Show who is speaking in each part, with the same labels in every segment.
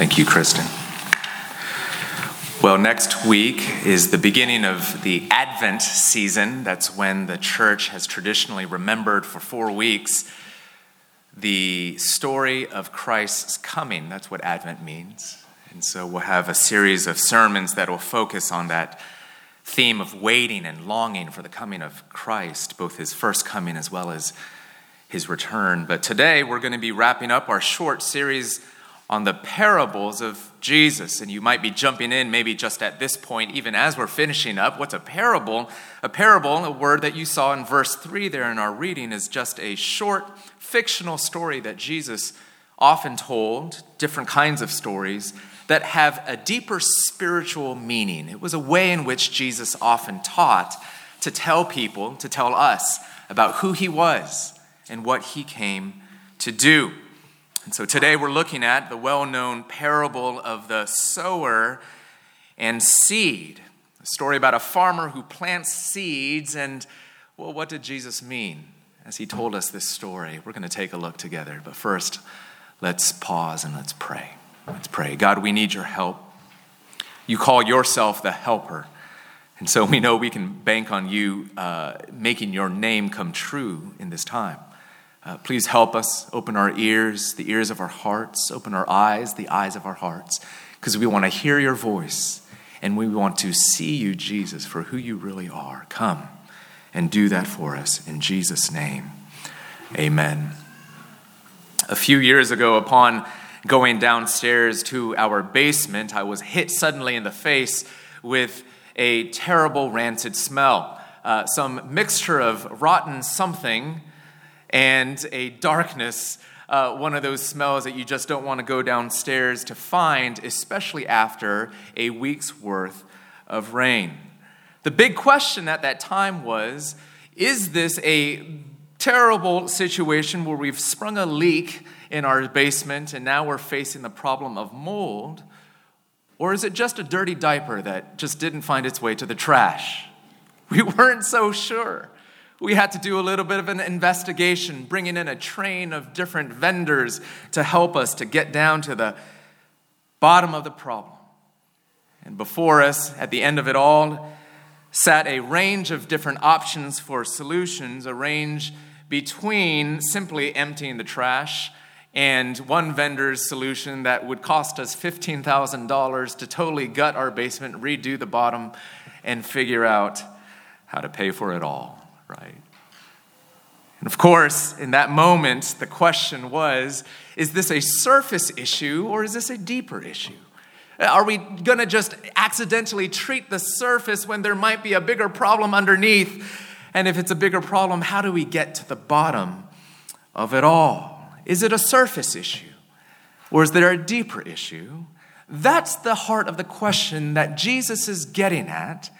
Speaker 1: Thank you, Kristen. Well, next week is the beginning of the Advent season. That's when the church has traditionally remembered for four weeks the story of Christ's coming. That's what Advent means. And so we'll have a series of sermons that will focus on that theme of waiting and longing for the coming of Christ, both his first coming as well as his return. But today we're going to be wrapping up our short series on the parables of Jesus. And you might be jumping in maybe just at this point, even as we're finishing up. What's a parable? A parable, a word that you saw in verse 3 there in our reading, is just a short fictional story that Jesus often told, different kinds of stories that have a deeper spiritual meaning. It was a way in which Jesus often taught to tell people, to tell us about who he was and what he came to do. And so today we're looking at the well known parable of the sower and seed. A story about a farmer who plants seeds. And, well, what did Jesus mean as he told us this story? We're going to take a look together. But first, let's pause and let's pray. Let's pray. God, we need your help. You call yourself the helper. And so we know we can bank on you uh, making your name come true in this time. Uh, please help us open our ears, the ears of our hearts, open our eyes, the eyes of our hearts, because we want to hear your voice and we want to see you, Jesus, for who you really are. Come and do that for us in Jesus' name. Amen. A few years ago, upon going downstairs to our basement, I was hit suddenly in the face with a terrible rancid smell. Uh, some mixture of rotten something and a darkness, uh, one of those smells that you just don't want to go downstairs to find, especially after a week's worth of rain. The big question at that time was is this a terrible situation where we've sprung a leak in our basement and now we're facing the problem of mold? Or is it just a dirty diaper that just didn't find its way to the trash? We weren't so sure we had to do a little bit of an investigation, bringing in a train of different vendors to help us to get down to the bottom of the problem. And before us, at the end of it all, sat a range of different options for solutions, a range between simply emptying the trash and one vendor's solution that would cost us $15,000 to totally gut our basement, redo the bottom, and figure out how to pay for it all right? And of course, in that moment, the question was is this a surface issue or is this a deeper issue? Are we going to just accidentally treat the surface when there might be a bigger problem underneath? And if it's a bigger problem, how do we get to the bottom of it all? Is it a surface issue or is there a deeper issue? That's the heart of the question that Jesus is getting at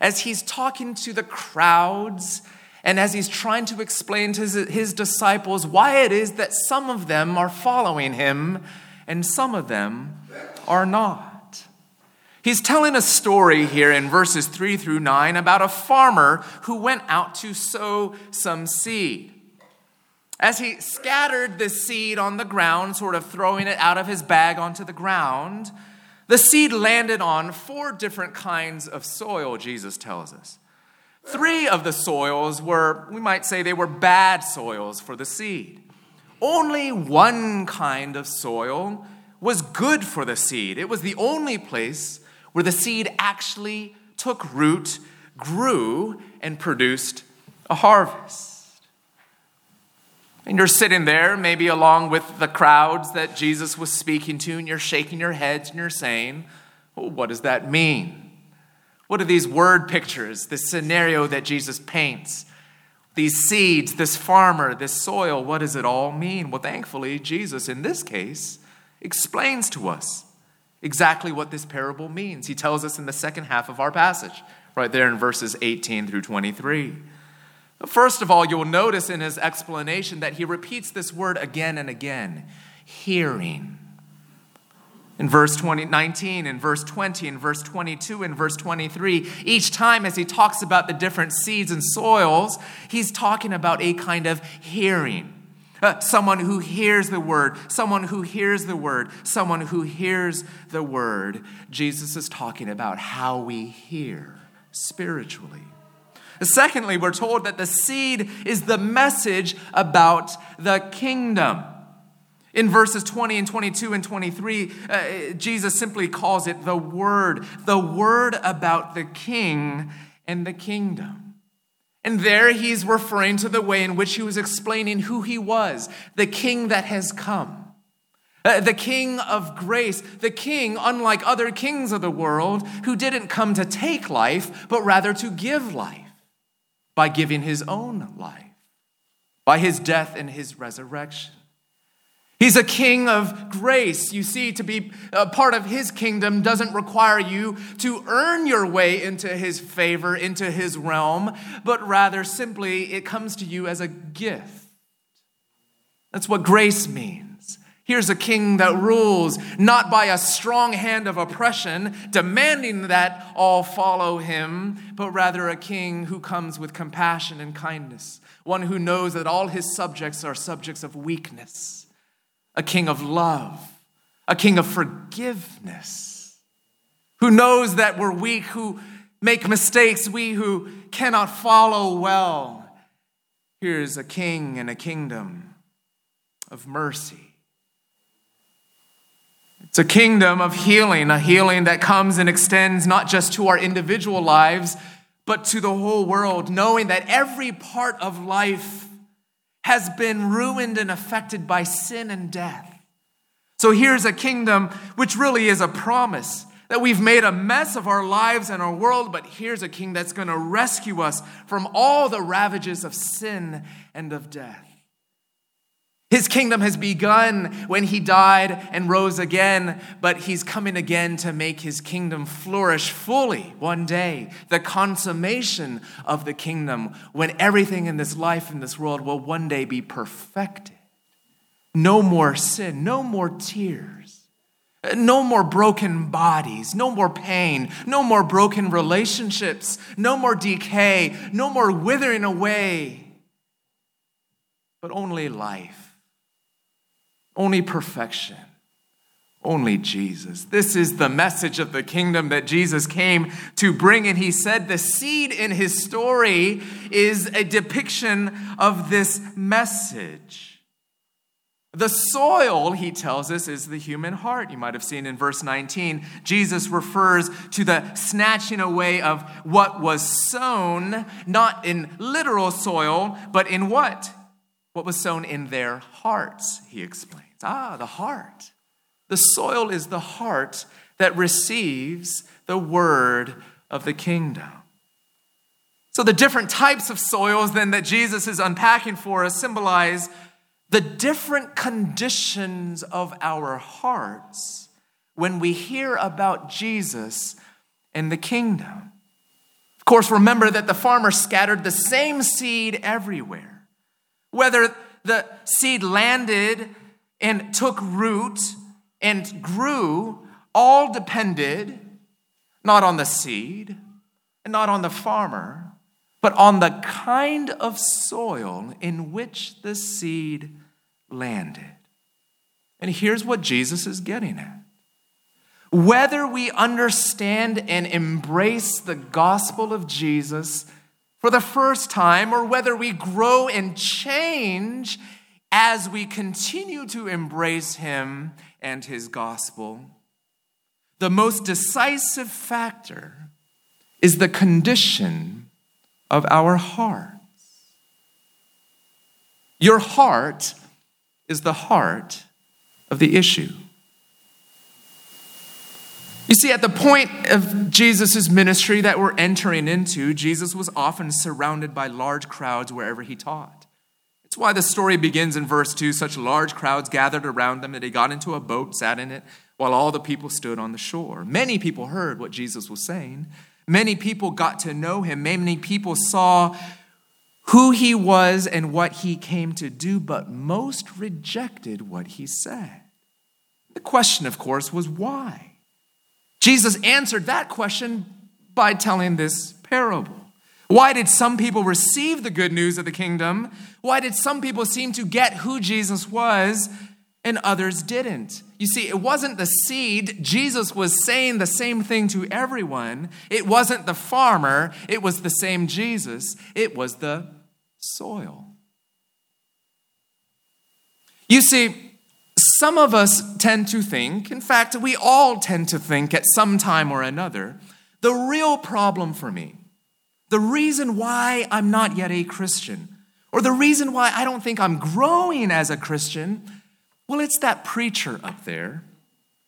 Speaker 1: as he's talking to the crowds and as he's trying to explain to his, disciples why it is that some of them are following him and some of them are not. He's telling a story here in verses 3 through 9 about a farmer who went out to sow some seed. As he scattered the seed on the ground, sort of throwing it out of his bag onto the ground, the seed landed on four different kinds of soil, Jesus tells us. Three of the soils were, we might say, they were bad soils for the seed. Only one kind of soil was good for the seed. It was the only place where the seed actually took root, grew, and produced a harvest. And you're sitting there, maybe along with the crowds that Jesus was speaking to, and you're shaking your heads and you're saying, well, What does that mean? What are these word pictures, this scenario that Jesus paints? These seeds, this farmer, this soil, what does it all mean? Well, thankfully, Jesus, in this case, explains to us exactly what this parable means. He tells us in the second half of our passage, right there in verses 18 through 23. First of all, you'll notice in his explanation that he repeats this word again and again hearing in verse 20, 19, in verse 20, in verse 22, in verse 23. Each time, as he talks about the different seeds and soils, he's talking about a kind of hearing. Uh, someone who hears the word, someone who hears the word, someone who hears the word. Jesus is talking about how we hear spiritually. Secondly, we're told that the seed is the message about the kingdom. In verses 20 and 22 and 23, uh, Jesus simply calls it the word, the word about the king and the kingdom. And there he's referring to the way in which he was explaining who he was, the king that has come. Uh, the king of grace, the king, unlike other kings of the world, who didn't come to take life, but rather to give life by giving his own life, by his death and his resurrection. He's a king of grace. You see, to be a part of his kingdom doesn't require you to earn your way into his favor, into his realm, but rather simply it comes to you as a gift. That's what grace means. Here's a king that rules not by a strong hand of oppression, demanding that all follow him, but rather a king who comes with compassion and kindness, one who knows that all his subjects are subjects of weakness, a king of love, a king of forgiveness, who knows that we're weak, who make mistakes, we who cannot follow well. Here's a king and a kingdom of mercy it's a kingdom of healing, a healing that comes and extends not just to our individual lives, but to the whole world, knowing that every part of life has been ruined and affected by sin and death. So here's a kingdom which really is a promise that we've made a mess of our lives and our world, but here's a king that's going to rescue us from all the ravages of sin and of death. His kingdom has begun when he died and rose again, but he's coming again to make his kingdom flourish fully one day. The consummation of the kingdom when everything in this life, in this world, will one day be perfected. No more sin, no more tears, no more broken bodies, no more pain, no more broken relationships, no more decay, no more withering away, but only life only perfection. Only Jesus. This is the message of the kingdom that Jesus came to bring. And he said the seed in his story is a depiction of this message. The soil, he tells us, is the human heart. You might have seen in verse 19, Jesus refers to the snatching away of what was sown, not in literal soil, but in what? What was sown in their hearts, he explains. Ah, the heart. The soil is the heart that receives the word of the kingdom. So, the different types of soils then that Jesus is unpacking for us symbolize the different conditions of our hearts when we hear about Jesus and the kingdom. Of course, remember that the farmer scattered the same seed everywhere. Whether the seed landed and took root and grew all depended not on the seed and not on the farmer, but on the kind of soil in which the seed landed. And here's what Jesus is getting at. Whether we understand and embrace the gospel of Jesus for the first time, or whether we grow and change as we continue to embrace Him and His gospel, the most decisive factor is the condition of our hearts. Your heart is the heart of the issue. You see, at the point of Jesus' ministry that we're entering into, Jesus was often surrounded by large crowds wherever he taught. It's why the story begins in verse 2 such large crowds gathered around them that he got into a boat, sat in it, while all the people stood on the shore. Many people heard what Jesus was saying. Many people got to know him. Many people saw who he was and what he came to do, but most rejected what he said. The question, of course, was why? Jesus answered that question by telling this parable. Why did some people receive the good news of the kingdom? Why did some people seem to get who Jesus was and others didn't? You see, it wasn't the seed. Jesus was saying the same thing to everyone. It wasn't the farmer. It was the same Jesus. It was the soil. You see, some of us tend to think, in fact, we all tend to think at some time or another, the real problem for me, the reason why I'm not yet a Christian, or the reason why I don't think I'm growing as a Christian, well, it's that preacher up there.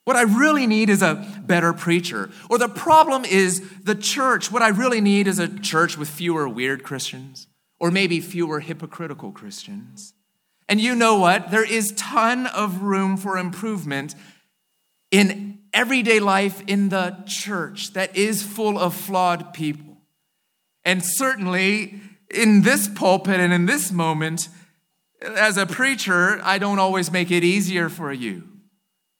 Speaker 1: What I really need is a better preacher. Or the problem is the church. What I really need is a church with fewer weird Christians, or maybe fewer hypocritical Christians. And you know what? There is ton of room for improvement in everyday life in the church that is full of flawed people. And certainly in this pulpit and in this moment, as a preacher, I don't always make it easier for you.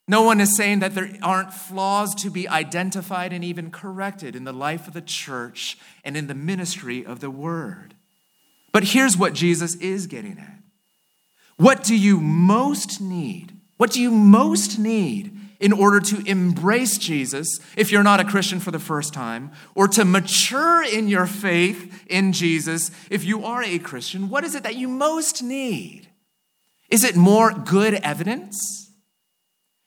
Speaker 1: No one is saying that there aren't flaws to be identified and even corrected in the life of the church and in the ministry of the word. But here's what Jesus is getting at what do you most need? What do you most need in order to embrace Jesus if you're not a Christian for the first time, or to mature in your faith in Jesus if you are a Christian? What is it that you most need? Is it more good evidence?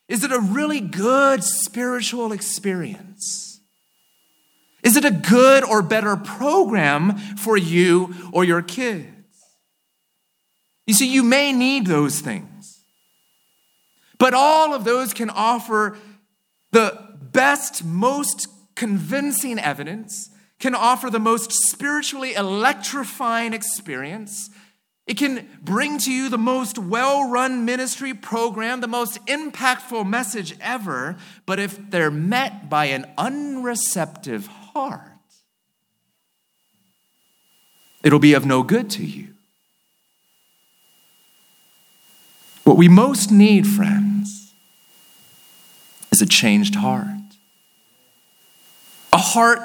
Speaker 1: Is it a really good spiritual experience? Is it a good or better program for you or your kids? You see, you may need those things, but all of those can offer the best, most convincing evidence, can offer the most spiritually electrifying experience. It can bring to you the most well run ministry program, the most impactful message ever, but if they're met by an unreceptive heart, it'll be of no good to you. What we most need, friends, is a changed heart. A heart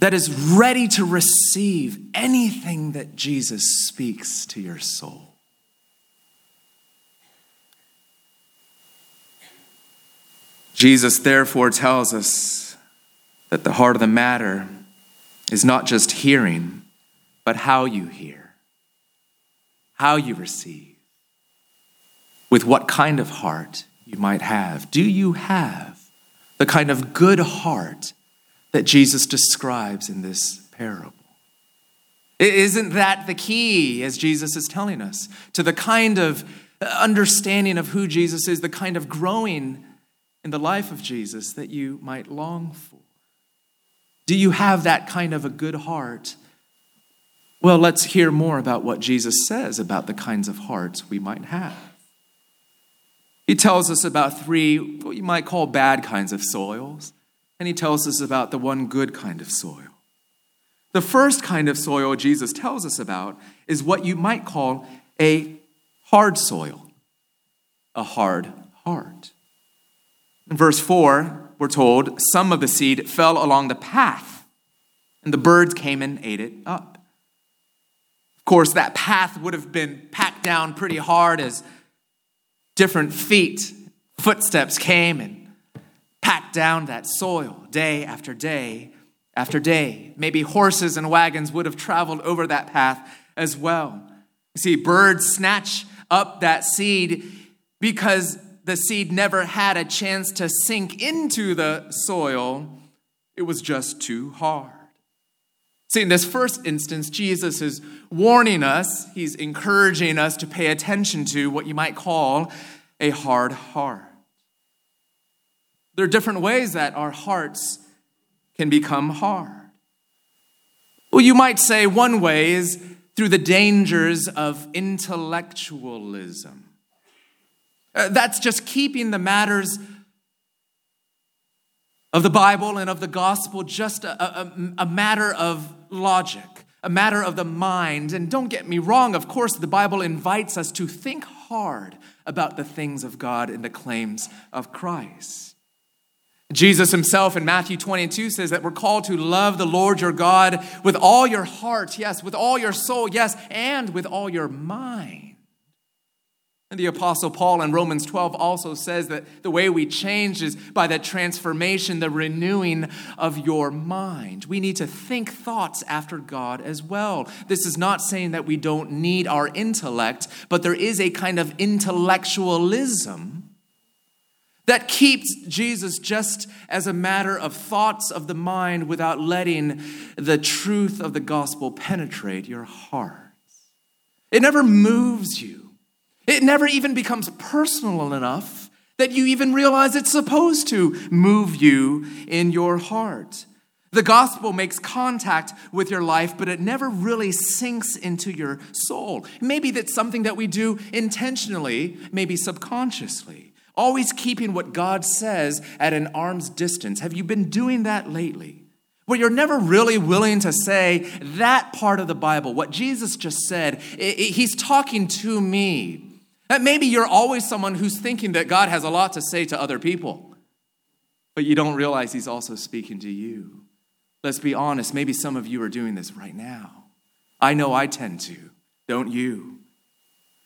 Speaker 1: that is ready to receive anything that Jesus speaks to your soul. Jesus therefore tells us that the heart of the matter is not just hearing, but how you hear, how you receive with what kind of heart you might have. Do you have the kind of good heart that Jesus describes in this parable? Isn't that the key, as Jesus is telling us, to the kind of understanding of who Jesus is, the kind of growing in the life of Jesus that you might long for? Do you have that kind of a good heart? Well, let's hear more about what Jesus says about the kinds of hearts we might have. He tells us about three, what you might call bad kinds of soils, and he tells us about the one good kind of soil. The first kind of soil Jesus tells us about is what you might call a hard soil, a hard heart. In verse 4, we're told some of the seed fell along the path, and the birds came and ate it up. Of course, that path would have been packed down pretty hard as different feet, footsteps came and packed down that soil day after day after day. Maybe horses and wagons would have traveled over that path as well. You see, birds snatch up that seed because the seed never had a chance to sink into the soil, it was just too hard. See, in this first instance, Jesus is warning us, he's encouraging us to pay attention to what you might call a hard heart. There are different ways that our hearts can become hard. Well, you might say one way is through the dangers of intellectualism. Uh, that's just keeping the matters of the Bible and of the gospel just a, a, a matter of logic, a matter of the mind. And don't get me wrong, of course, the Bible invites us to think hard about the things of God and the claims of Christ. Jesus himself in Matthew 22 says that we're called to love the Lord your God with all your heart, yes, with all your soul, yes, and with all your mind. And the Apostle Paul in Romans 12 also says that the way we change is by that transformation, the renewing of your mind. We need to think thoughts after God as well. This is not saying that we don't need our intellect, but there is a kind of intellectualism that keeps Jesus just as a matter of thoughts of the mind without letting the truth of the gospel penetrate your hearts. It never moves you. It never even becomes personal enough that you even realize it's supposed to move you in your heart. The gospel makes contact with your life, but it never really sinks into your soul. Maybe that's something that we do intentionally, maybe subconsciously, always keeping what God says at an arm's distance. Have you been doing that lately? Where you're never really willing to say that part of the Bible, what Jesus just said, he's talking to me. That maybe you're always someone who's thinking that God has a lot to say to other people, but you don't realize He's also speaking to you. Let's be honest, maybe some of you are doing this right now. I know I tend to, don't you?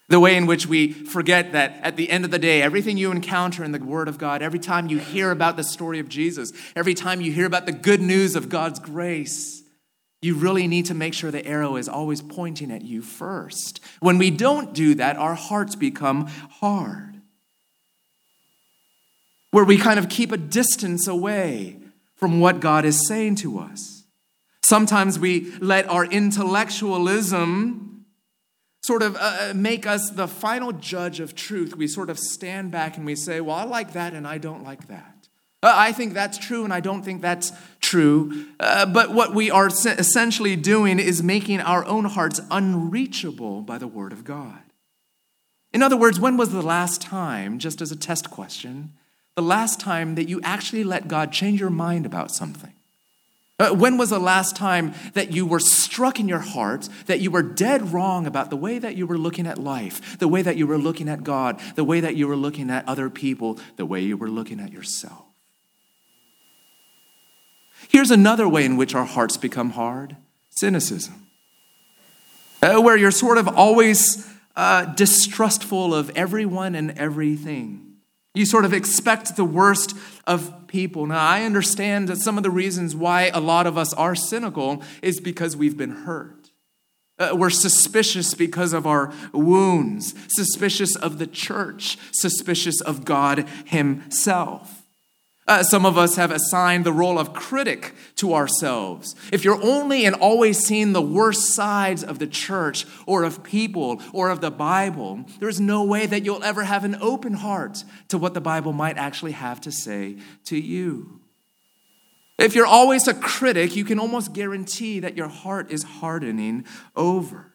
Speaker 1: The way in which we forget that at the end of the day, everything you encounter in the Word of God, every time you hear about the story of Jesus, every time you hear about the good news of God's grace, you really need to make sure the arrow is always pointing at you first. When we don't do that, our hearts become hard. Where we kind of keep a distance away from what God is saying to us. Sometimes we let our intellectualism sort of uh, uh make us the final judge of truth. We sort of stand back and we say, Well, I like that and I don't like that. Uh, I think that's true, and I don't think that's true. Uh, but what we are essentially doing is making our own hearts unreachable by the Word of God. In other words, when was the last time, just as a test question, the last time that you actually let God change your mind about something? Uh, when was the last time that you were struck in your heart, that you were dead wrong about the way that you were looking at life, the way that you were looking at God, the way that you were looking at other people, the way you were looking at yourself? Here's another way in which our hearts become hard cynicism, uh, where you're sort of always uh, distrustful of everyone and everything. You sort of expect the worst of people. Now, I understand that some of the reasons why a lot of us are cynical is because we've been hurt. Uh, we're suspicious because of our wounds, suspicious of the church, suspicious of God Himself. Uh, some of us have assigned the role of critic to ourselves. If you're only and always seeing the worst sides of the church or of people or of the Bible, there's no way that you'll ever have an open heart to what the Bible might actually have to say to you. If you're always a critic, you can almost guarantee that your heart is hardening over.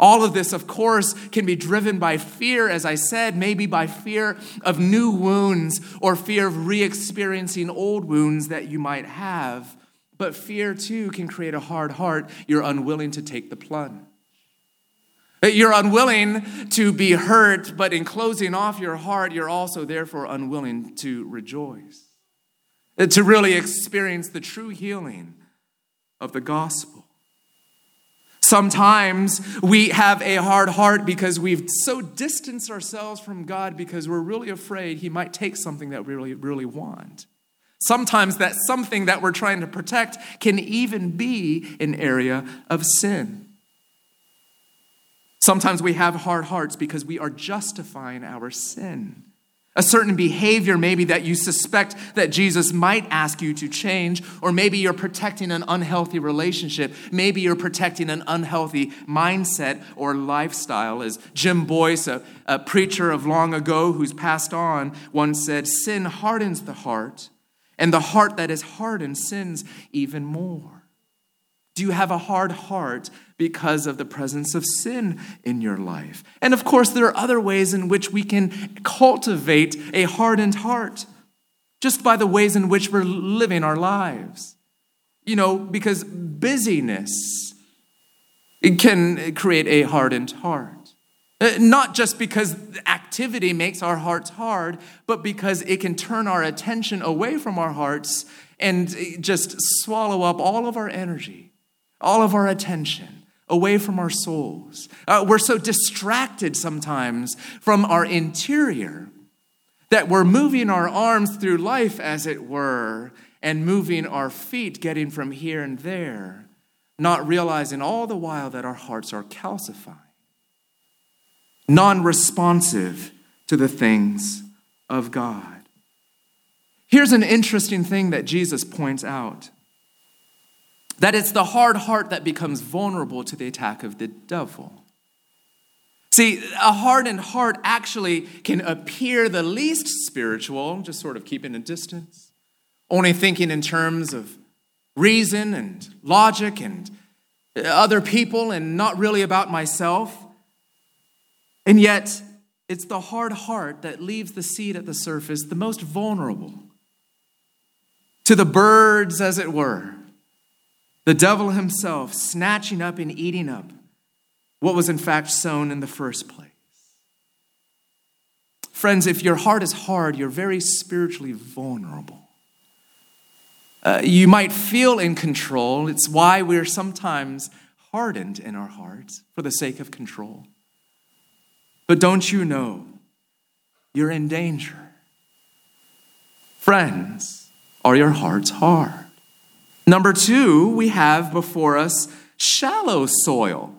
Speaker 1: All of this, of course, can be driven by fear, as I said, maybe by fear of new wounds or fear of re experiencing old wounds that you might have. But fear, too, can create a hard heart. You're unwilling to take the plunge. You're unwilling to be hurt, but in closing off your heart, you're also therefore unwilling to rejoice, to really experience the true healing of the gospel. Sometimes we have a hard heart because we've so distanced ourselves from God because we're really afraid He might take something that we really, really want. Sometimes that something that we're trying to protect can even be an area of sin. Sometimes we have hard hearts because we are justifying our sin a certain behavior maybe that you suspect that Jesus might ask you to change, or maybe you're protecting an unhealthy relationship. Maybe you're protecting an unhealthy mindset or lifestyle. As Jim Boice, a, a preacher of long ago who's passed on, once said, Sin hardens the heart, and the heart that is hardened sins even more. Do you have a hard heart because of the presence of sin in your life? And of course, there are other ways in which we can cultivate a hardened heart just by the ways in which we're living our lives. You know, because busyness can create a hardened heart. Uh, Not just because activity makes our hearts hard, but because it can turn our attention away from our hearts and uh, just swallow up all of our energy, all of our attention away from our souls. Uh, we're so distracted sometimes from our interior that we're moving our arms through life, as it were, and moving our feet, getting from here and there, not realizing all the while that our hearts are calcifying, non responsive to the things of God. Here's an interesting thing that Jesus points out that it's the hard heart that becomes vulnerable to the attack of the devil. See, a hardened heart actually can appear the least spiritual, just sort of keeping a distance, only thinking in terms of reason and logic and other people and not really about myself. And yet, it's the hard heart that leaves the seed at the surface the most vulnerable to the birds, as it were. The devil himself snatching up and eating up what was in fact sown in the first place. Friends, if your heart is hard, you're very spiritually vulnerable. Uh, you might feel in control. It's why we're sometimes hardened in our hearts for the sake of control. But don't you know you're in danger? Friends, are your hearts hard? Number two, we have before us shallow soil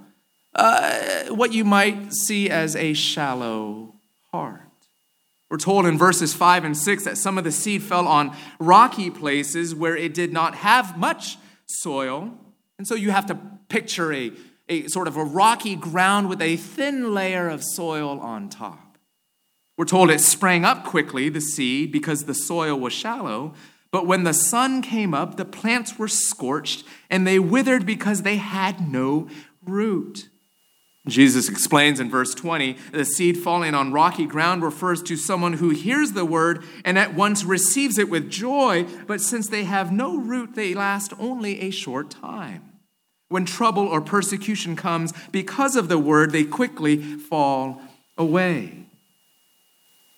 Speaker 1: uh, what you might see as a shallow heart. We're told in verses 5 and 6 that some of the seed fell on rocky places where it did not have much soil. And so you have to picture a, a sort of a rocky ground with a thin layer of soil on top. We're told it sprang up quickly, the seed, because the soil was shallow. But when the sun came up, the plants were scorched and they withered because they had no root. Jesus explains in verse 20 the seed falling on rocky ground refers to someone who hears the word and at once receives it with joy, but since they have no root, they last only a short time. When trouble or persecution comes because of the word, they quickly fall away.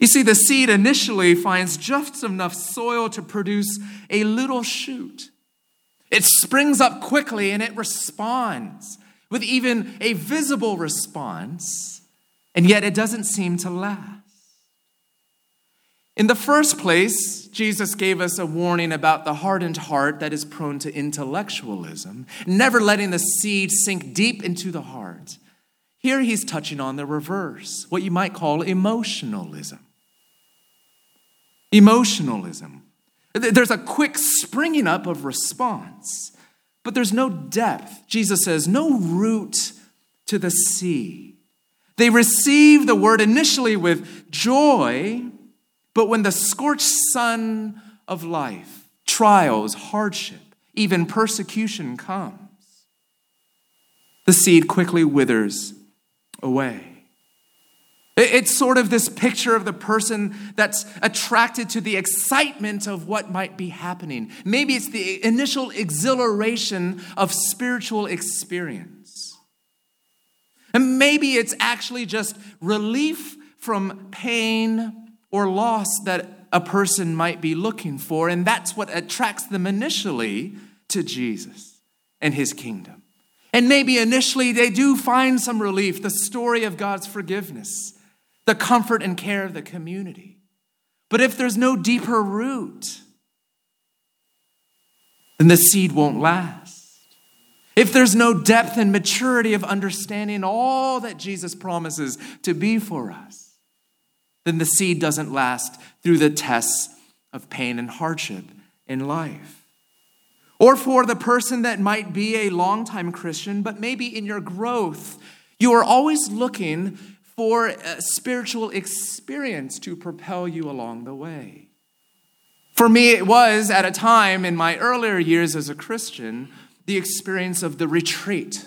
Speaker 1: You see, the seed initially finds just enough soil to produce a little shoot. It springs up quickly and it responds with even a visible response, and yet it doesn't seem to last. In the first place, Jesus gave us a warning about the hardened heart that is prone to intellectualism, never letting the seed sink deep into the heart. Here he's touching on the reverse, what you might call emotionalism. Emotionalism. There's a quick springing up of response. But there's no depth. Jesus says, no root to the seed. They receive the word initially with joy, but when the scorched sun of life, trials, hardship, even persecution comes, the seed quickly withers away. It's sort of this picture of the person that's attracted to the excitement of what might be happening. Maybe it's the initial exhilaration of spiritual experience. And maybe it's actually just relief from pain or loss that a person might be looking for. And that's what attracts them initially to Jesus and his kingdom. And maybe initially they do find some relief, the story of God's forgiveness the comfort and care of the community. But if there's no deeper root, then the seed won't last. If there's no depth and maturity of understanding all that Jesus promises to be for us, then the seed doesn't last through the tests of pain and hardship in life. Or for the person that might be a longtime Christian, but maybe in your growth, you are always looking for a spiritual experience to propel you along the way. For me, it was at a time in my earlier years as a Christian, the experience of the retreat,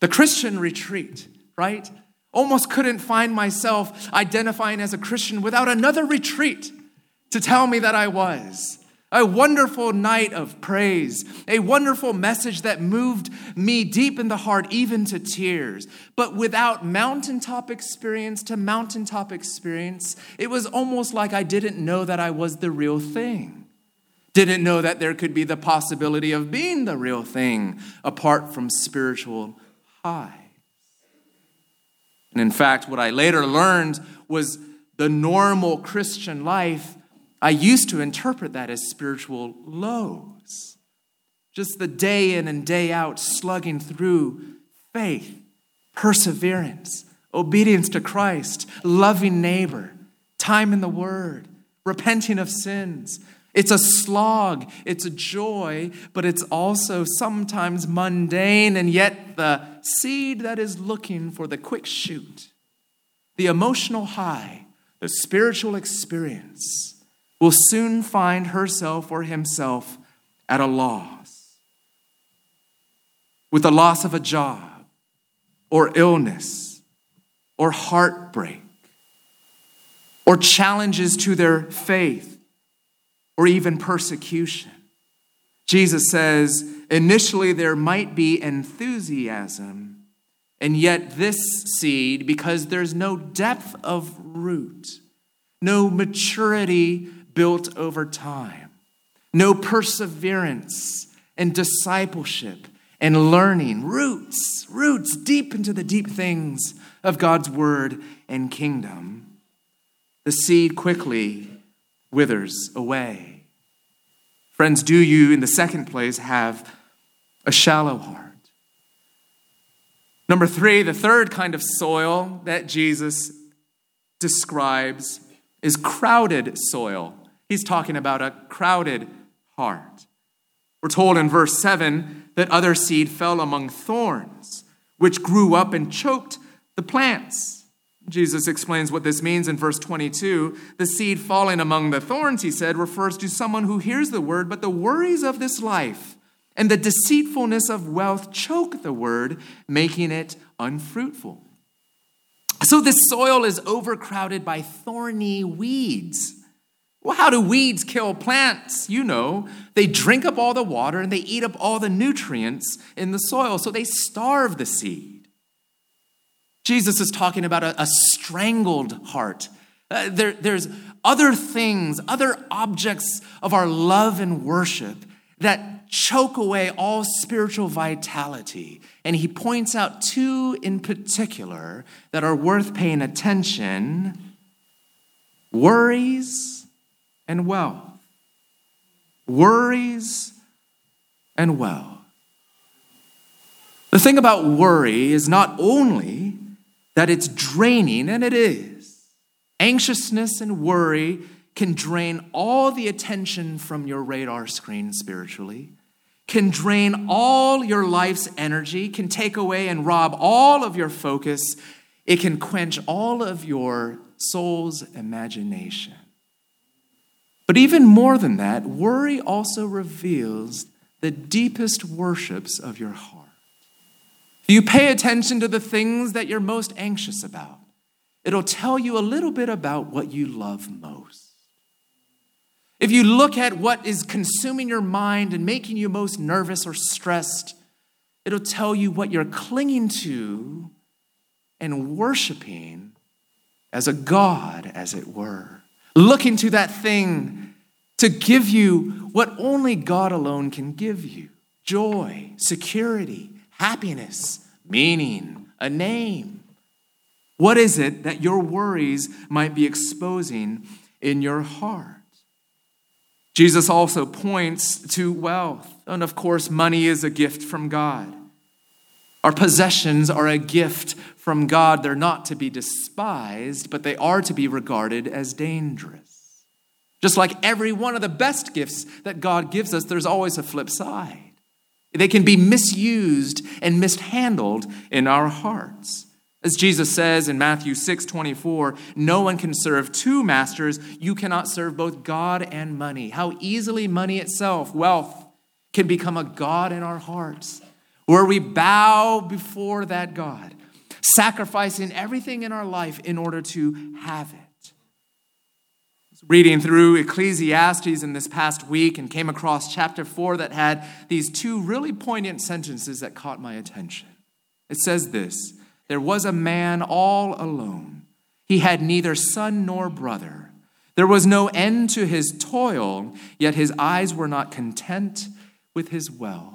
Speaker 1: the Christian retreat, right? Almost couldn't find myself identifying as a Christian without another retreat to tell me that I was a wonderful night of praise, a wonderful message that moved me deep in the heart, even to tears. But without mountaintop experience to mountaintop experience, it was almost like I didn't know that I was the real thing. Didn't know that there could be the possibility of being the real thing apart from spiritual highs. And in fact, what I later learned was the normal Christian life I used to interpret that as spiritual lows. Just the day in and day out slugging through faith, perseverance, obedience to Christ, loving neighbor, time in the Word, repenting of sins. It's a slog, it's a joy, but it's also sometimes mundane, and yet the seed that is looking for the quick shoot, the emotional high, the spiritual experience will soon find herself or himself at a loss. With the loss of a job, or illness, or heartbreak, or challenges to their faith, or even persecution. Jesus says initially there might be enthusiasm, and yet this seed, because there's no depth of root, no maturity built over time, no perseverance and discipleship and learning, roots, roots deep into the deep things of God's word and kingdom, the seed quickly withers away. Friends, do you, in the second place, have a shallow heart? Number three, the third kind of soil that Jesus describes is crowded soil. He's talking about a crowded heart. We're told in verse 7 that other seed fell among thorns, which grew up and choked the plants. Jesus explains what this means in verse 22. The seed falling among the thorns, he said, refers to someone who hears the word, but the worries of this life and the deceitfulness of wealth choke the word, making it unfruitful. So this soil is overcrowded by thorny weeds. Well, how do weeds kill plants? You know, they drink up all the water and they eat up all the nutrients in the soil, so they starve the seed. Jesus is talking about a, a strangled heart. Uh, there, there's other things, other objects of our love and worship that choke away all spiritual vitality. And he points out two in particular that are worth paying attention worries and wealth. Worries and wealth. The thing about worry is not only that it's draining, and it is. Anxiousness and worry can drain all the attention from your radar screen spiritually, can drain all your life's energy, can take away and rob all of your focus, it can quench all of your soul's imagination. But even more than that, worry also reveals the deepest worships of your heart. If you pay attention to the things that you're most anxious about, it'll tell you a little bit about what you love most. If you look at what is consuming your mind and making you most nervous or stressed, it'll tell you what you're clinging to and worshiping as a God, as it were looking to that thing to give you what only God alone can give you joy, security, happiness, meaning, a name. What is it that your worries might be exposing in your heart? Jesus also points to wealth. And of course, money is a gift from God. Our possessions are a gift from God. They're not to be despised, but they are to be regarded as dangerous. Just like every one of the best gifts that God gives us, there's always a flip side. They can be misused and mishandled in our hearts. As Jesus says in Matthew 6 24, no one can serve two masters. You cannot serve both God and money. How easily money itself, wealth, can become a God in our hearts where we bow before that God, sacrificing everything in our life in order to have it. reading through Ecclesiastes in this past week and came across chapter 4 that had these two really poignant sentences that caught my attention. It says this There was a man all alone, he had neither son nor brother. There was no end to his toil, yet his eyes were not content with his wealth.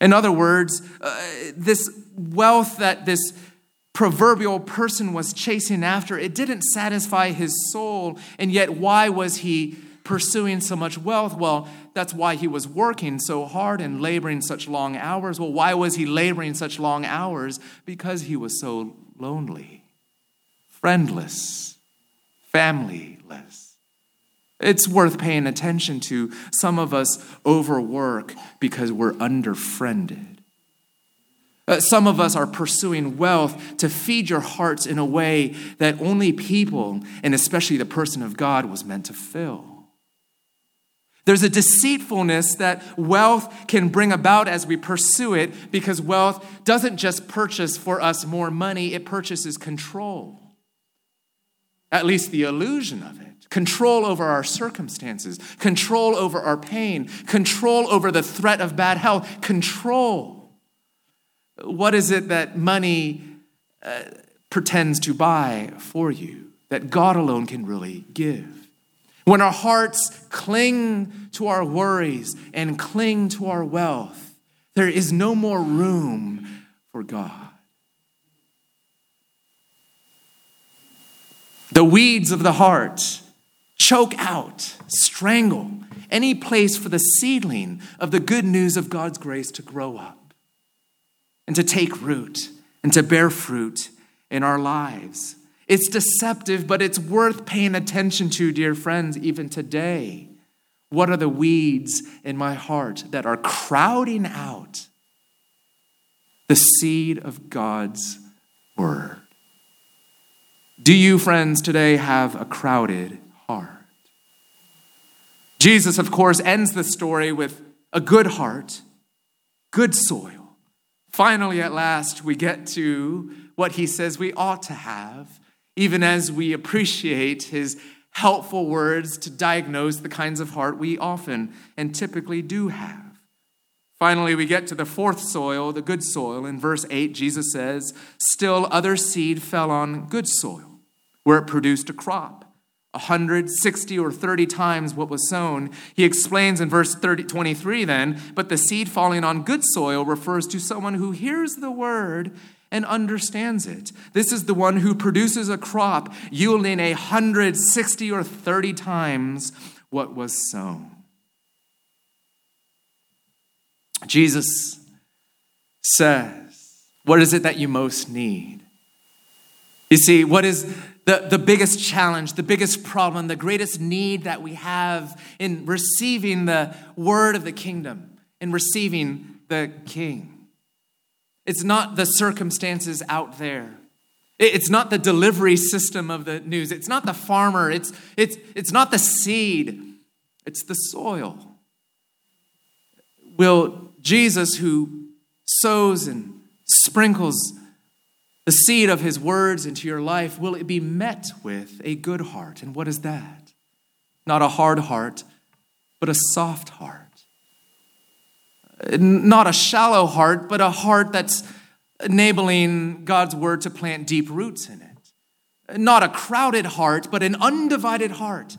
Speaker 1: In other words, uh, this wealth that this proverbial person was chasing after, it didn't satisfy his soul. And yet, why was he pursuing so much wealth? Well, that's why he was working so hard and laboring such long hours. Well, why was he laboring such long hours? Because he was so lonely, friendless, familyless. It's worth paying attention to. Some of us overwork because we're underfriended. Uh, some of us are pursuing wealth to feed your hearts in a way that only people, and especially the person of God, was meant to fill. There's a deceitfulness that wealth can bring about as we pursue it because wealth doesn't just purchase for us more money, it purchases control. At least the illusion of it. Control over our circumstances, control over our pain, control over the threat of bad health, control. What is it that money uh, pretends to buy for you that God alone can really give? When our hearts cling to our worries and cling to our wealth, there is no more room for God. The weeds of the heart choke out, strangle any place for the seedling of the good news of God's grace to grow up and to take root and to bear fruit in our lives. It's deceptive, but it's worth paying attention to, dear friends, even today. What are the weeds in my heart that are crowding out the seed of God's word? Do you, friends, today have a crowded heart? Jesus, of course, ends the story with a good heart, good soil Finally, at last, we get to what he says we ought to have, even as we appreciate his helpful words to diagnose the kinds of heart we often and typically do have. Finally, we get to the fourth soil, the good soil. In verse 8, Jesus says, Still other seed fell on good soil, where it produced a crop 160 or 30 times what was sown. He explains in verse 30, 23 then, but the seed falling on good soil refers to someone who hears the word and understands it. This is the one who produces a crop yielding a 160 or 30 times what was sown. Jesus says, What is it that you most need? You see, what is the, the biggest challenge, the biggest problem, the greatest need that we have in receiving the word of the kingdom, in receiving the king. It's not the circumstances out there. It's not the delivery system of the news. It's not the farmer. It's, it's, it's not the seed. It's the soil. Will Jesus, who sows and sprinkles the seed of his words into your life, will it be met with a good heart? And what is that? Not a hard heart, but a soft heart. Not a shallow heart, but a heart that's enabling God's word to plant deep roots in it. Not a crowded heart, but an undivided heart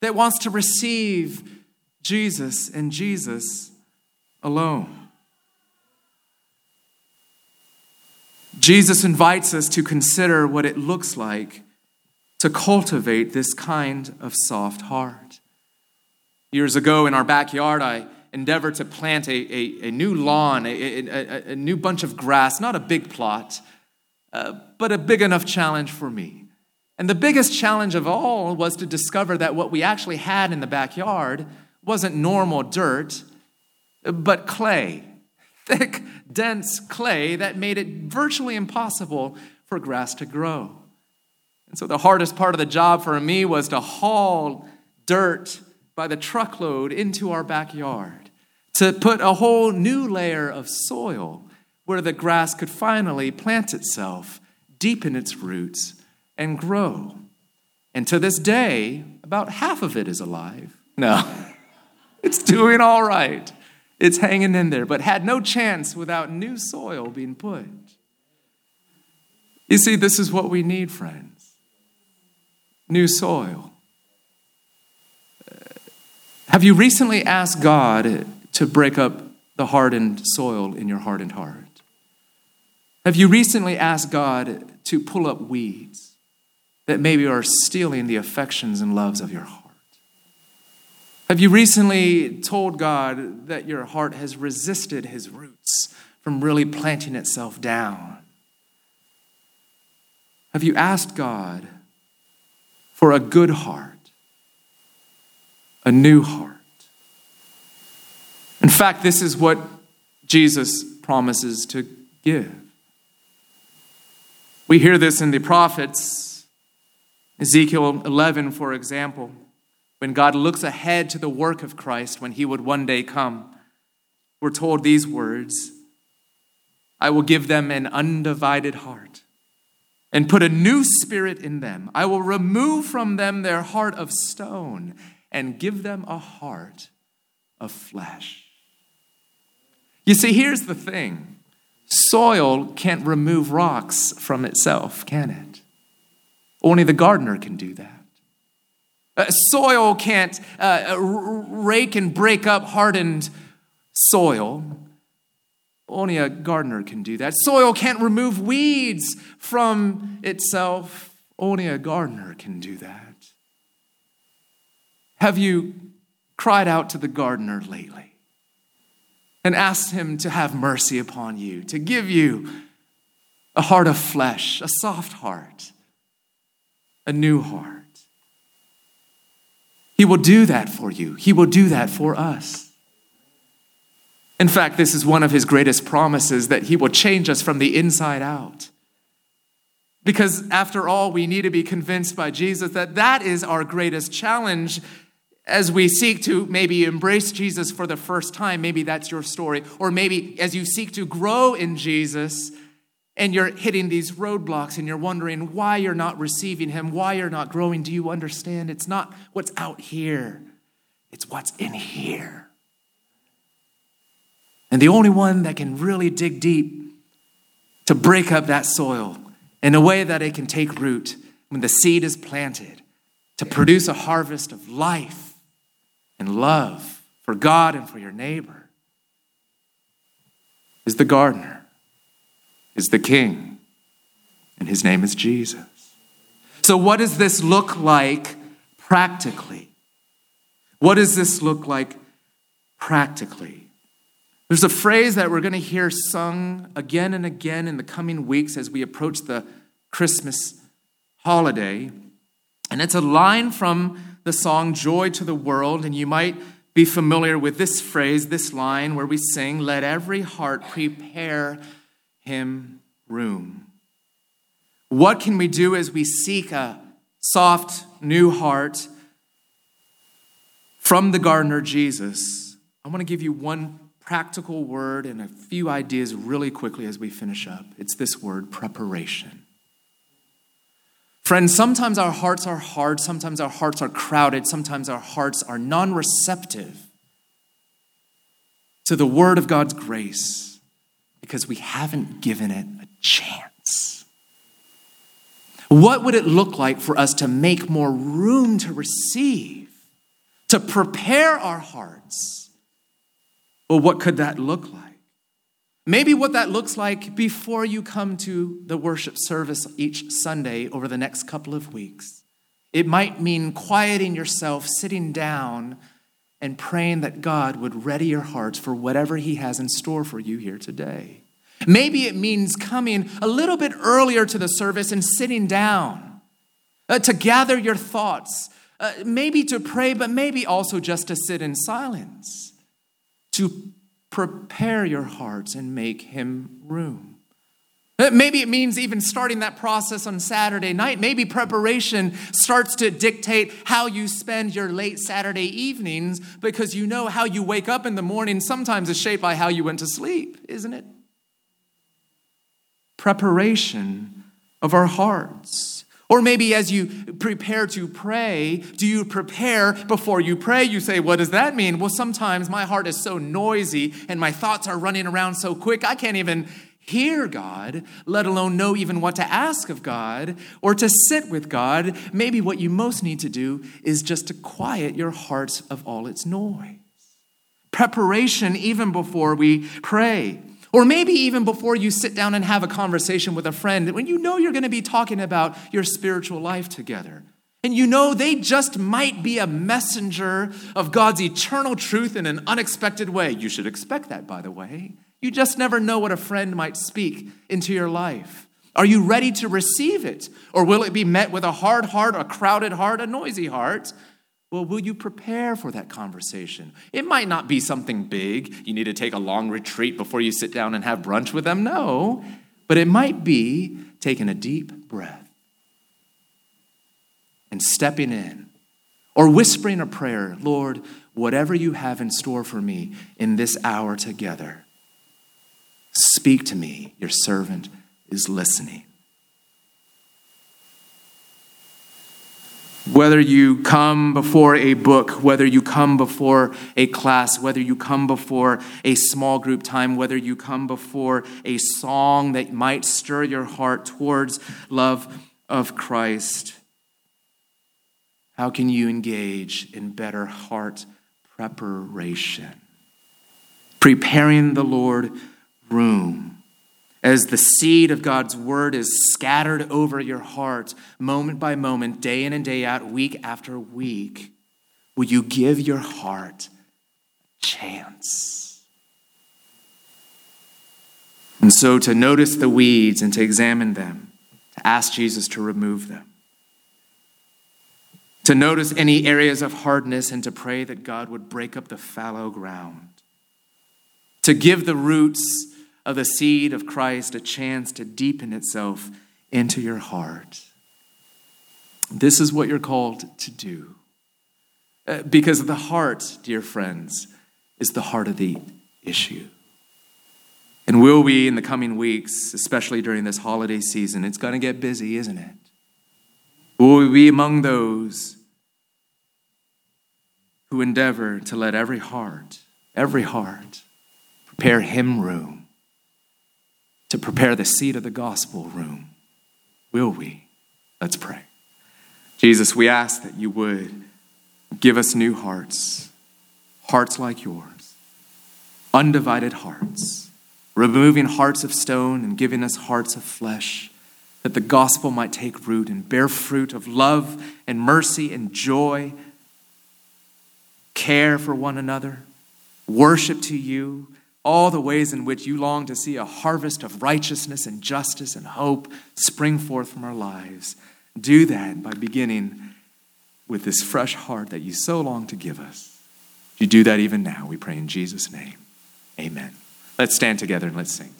Speaker 1: that wants to receive Jesus and Jesus alone. Jesus invites us to consider what it looks like to cultivate this kind of soft heart. Years ago in our backyard, I endeavored to plant a, a, a new lawn, a, a, new bunch of grass, not a big plot, uh, but a big enough challenge for me. And the biggest challenge of all was to discover that what we actually had in the backyard wasn't normal dirt, but clay thick, dense clay that made it virtually impossible for grass to grow. And so the hardest part of the job for me was to haul dirt by the truckload into our backyard, to put a whole new layer of soil where the grass could finally plant itself, deepen its roots, and grow. And to this day, about half of it is alive. No, it's doing all right. It's hanging in there, but had no chance without new soil being put. You see, this is what we need, friends new soil. Have you recently asked God to break up the hardened soil in your hardened heart? Have you recently asked God to pull up weeds that maybe are stealing the affections and loves of your heart? Have you recently told God that your heart has resisted his roots from really planting itself down? Have you asked God for a good heart, a new heart? In fact, this is what Jesus promises to give. We hear this in the prophets. Ezekiel 11, for example, when God looks ahead to the work of Christ when he would one day come, we're told these words I will give them an undivided heart and put a new spirit in them. I will remove from them their heart of stone and give them a heart of flesh. You see, here's the thing soil can't remove rocks from itself, can it? Only the gardener can do that. Uh, soil can't uh, rake and break up hardened soil. Only a gardener can do that. Soil can't remove weeds from itself. Only a gardener can do that. Have you cried out to the gardener lately? and asked him to have mercy upon you, to give you a heart of flesh, a soft heart, a new heart. He will do that for you. He will do that for us. In fact, this is one of his greatest promises that he will change us from the inside out. Because after all, we need to be convinced by Jesus that that is our greatest challenge as we seek to maybe embrace Jesus for the first time, maybe that's your story, or maybe as you seek to grow in Jesus and you're hitting these roadblocks and you're wondering why you're not receiving Him, why you're not growing, do you understand? It's not what's out here, it's what's in here. And the only one that can really dig deep to break up that soil in a way that it can take root when the seed is planted to produce a harvest of life and love for God and for your neighbor is the gardener, is the king, and his name is Jesus. So, what does this look like practically? What does this look like practically? There's a phrase that we're going to hear sung again and again in the coming weeks as we approach the Christmas holiday. And it's a line from the song Joy to the World, and you might be familiar with this phrase, this line where we sing, Let every heart prepare him room. What can we do as we seek a soft new heart from the gardener Jesus? I want to give you one practical word and a few ideas really quickly as we finish up. It's this word preparation. Friends, sometimes our hearts are hard, sometimes our hearts are crowded, sometimes our hearts are non receptive to the word of God's grace because we haven't given it a chance. What would it look like for us to make more room to receive, to prepare our hearts? Well, what could that look like? Maybe what that looks like before you come to the worship service each Sunday over the next couple of weeks. It might mean quieting yourself, sitting down, and praying that God would ready your hearts for whatever He has in store for you here today. Maybe it means coming a little bit earlier to the service and sitting down uh, to gather your thoughts, uh, maybe to pray, but maybe also just to sit in silence, to prepare your hearts and make him room. Uh, maybe it means even starting that process on Saturday night. Maybe preparation starts to dictate how you spend your late Saturday evenings because you know how you wake up in the morning sometimes is shaped by how you went to sleep, isn't it? Preparation of our hearts. Or maybe as you prepare to pray, do you prepare before you pray? You say, What does that mean? Well, sometimes my heart is so noisy and my thoughts are running around so quick, I can't even hear God, let alone know even what to ask of God or to sit with God. Maybe what you most need to do is just to quiet your heart of all its noise. Preparation even before we pray. Or maybe even before you sit down and have a conversation with a friend, when you know you're going to be talking about your spiritual life together. And you know they just might be a messenger of God's eternal truth in an unexpected way. You should expect that, by the way. You just never know what a friend might speak into your life. Are you ready to receive it? Or will it be met with a hard heart, a crowded heart, a noisy heart? Well, will you prepare for that conversation? It might not be something big. You need to take a long retreat before you sit down and have brunch with them. No. But it might be taking a deep breath and stepping in or whispering a prayer Lord, whatever you have in store for me in this hour together, speak to me. Your servant is listening. Whether you come before a book, whether you come before a class, whether you come before a small group time, whether you come before a song that might stir your heart towards love of Christ, how can you engage in better heart preparation? Preparing the Lord room. As the seed of God's word is scattered over your heart moment by moment, day in and day out, week after week, will you give your heart a chance? And so to notice the weeds and to examine them, to ask Jesus to remove them, to notice any areas of hardness and to pray that God would break up the fallow ground, to give the roots of the seed of Christ a chance to deepen itself into your heart. This is what you're called to do. Uh, because the heart, dear friends, is the heart of the issue. And will we, in the coming weeks, especially during this holiday season, it's going to get busy, isn't it? Will we be among those who endeavor to let every heart, every heart, prepare Him room? To prepare the seat of the gospel room. Will we? Let's pray. Jesus, we ask that you would give us new hearts, hearts like yours, undivided hearts, removing hearts of stone and giving us hearts of flesh, that the gospel might take root and bear fruit of love and mercy and joy, care for one another, worship to you all the ways in which you long to see a harvest of righteousness and justice and hope spring forth from our lives. Do that by beginning with this fresh heart that you so long to give us. You do that even now, we pray in Jesus' name. Amen. Let's stand together and let's sing.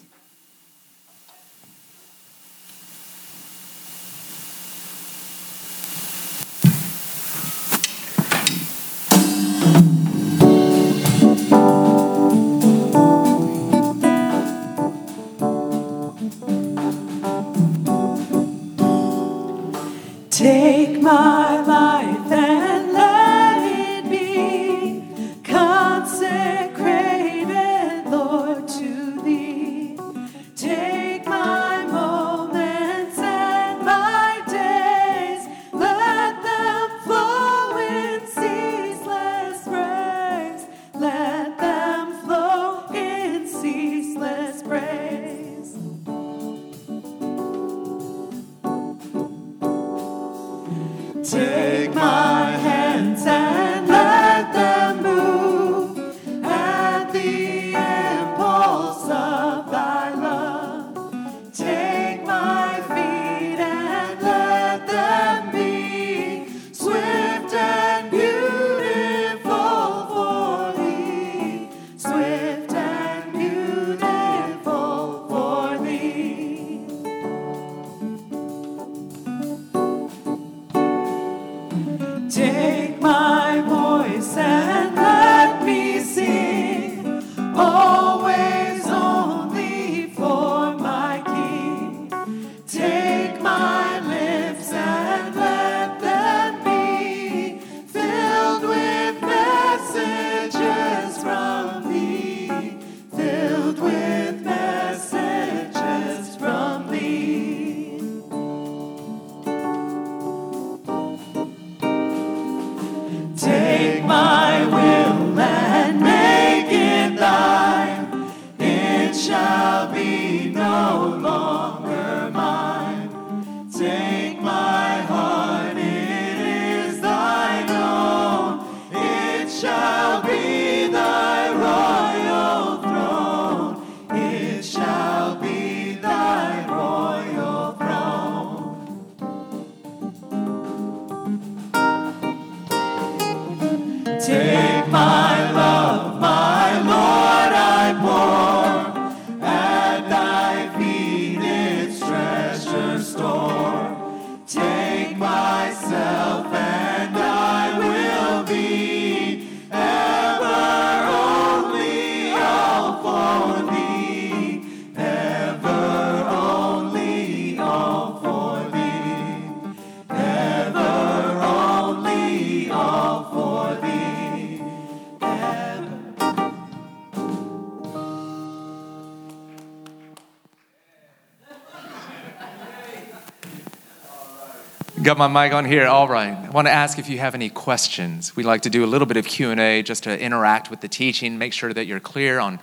Speaker 2: my
Speaker 3: life. My mic on here. All right. I want to ask if you have any questions. We like to do a little bit of Q&A just to interact with the teaching, make sure that you're clear on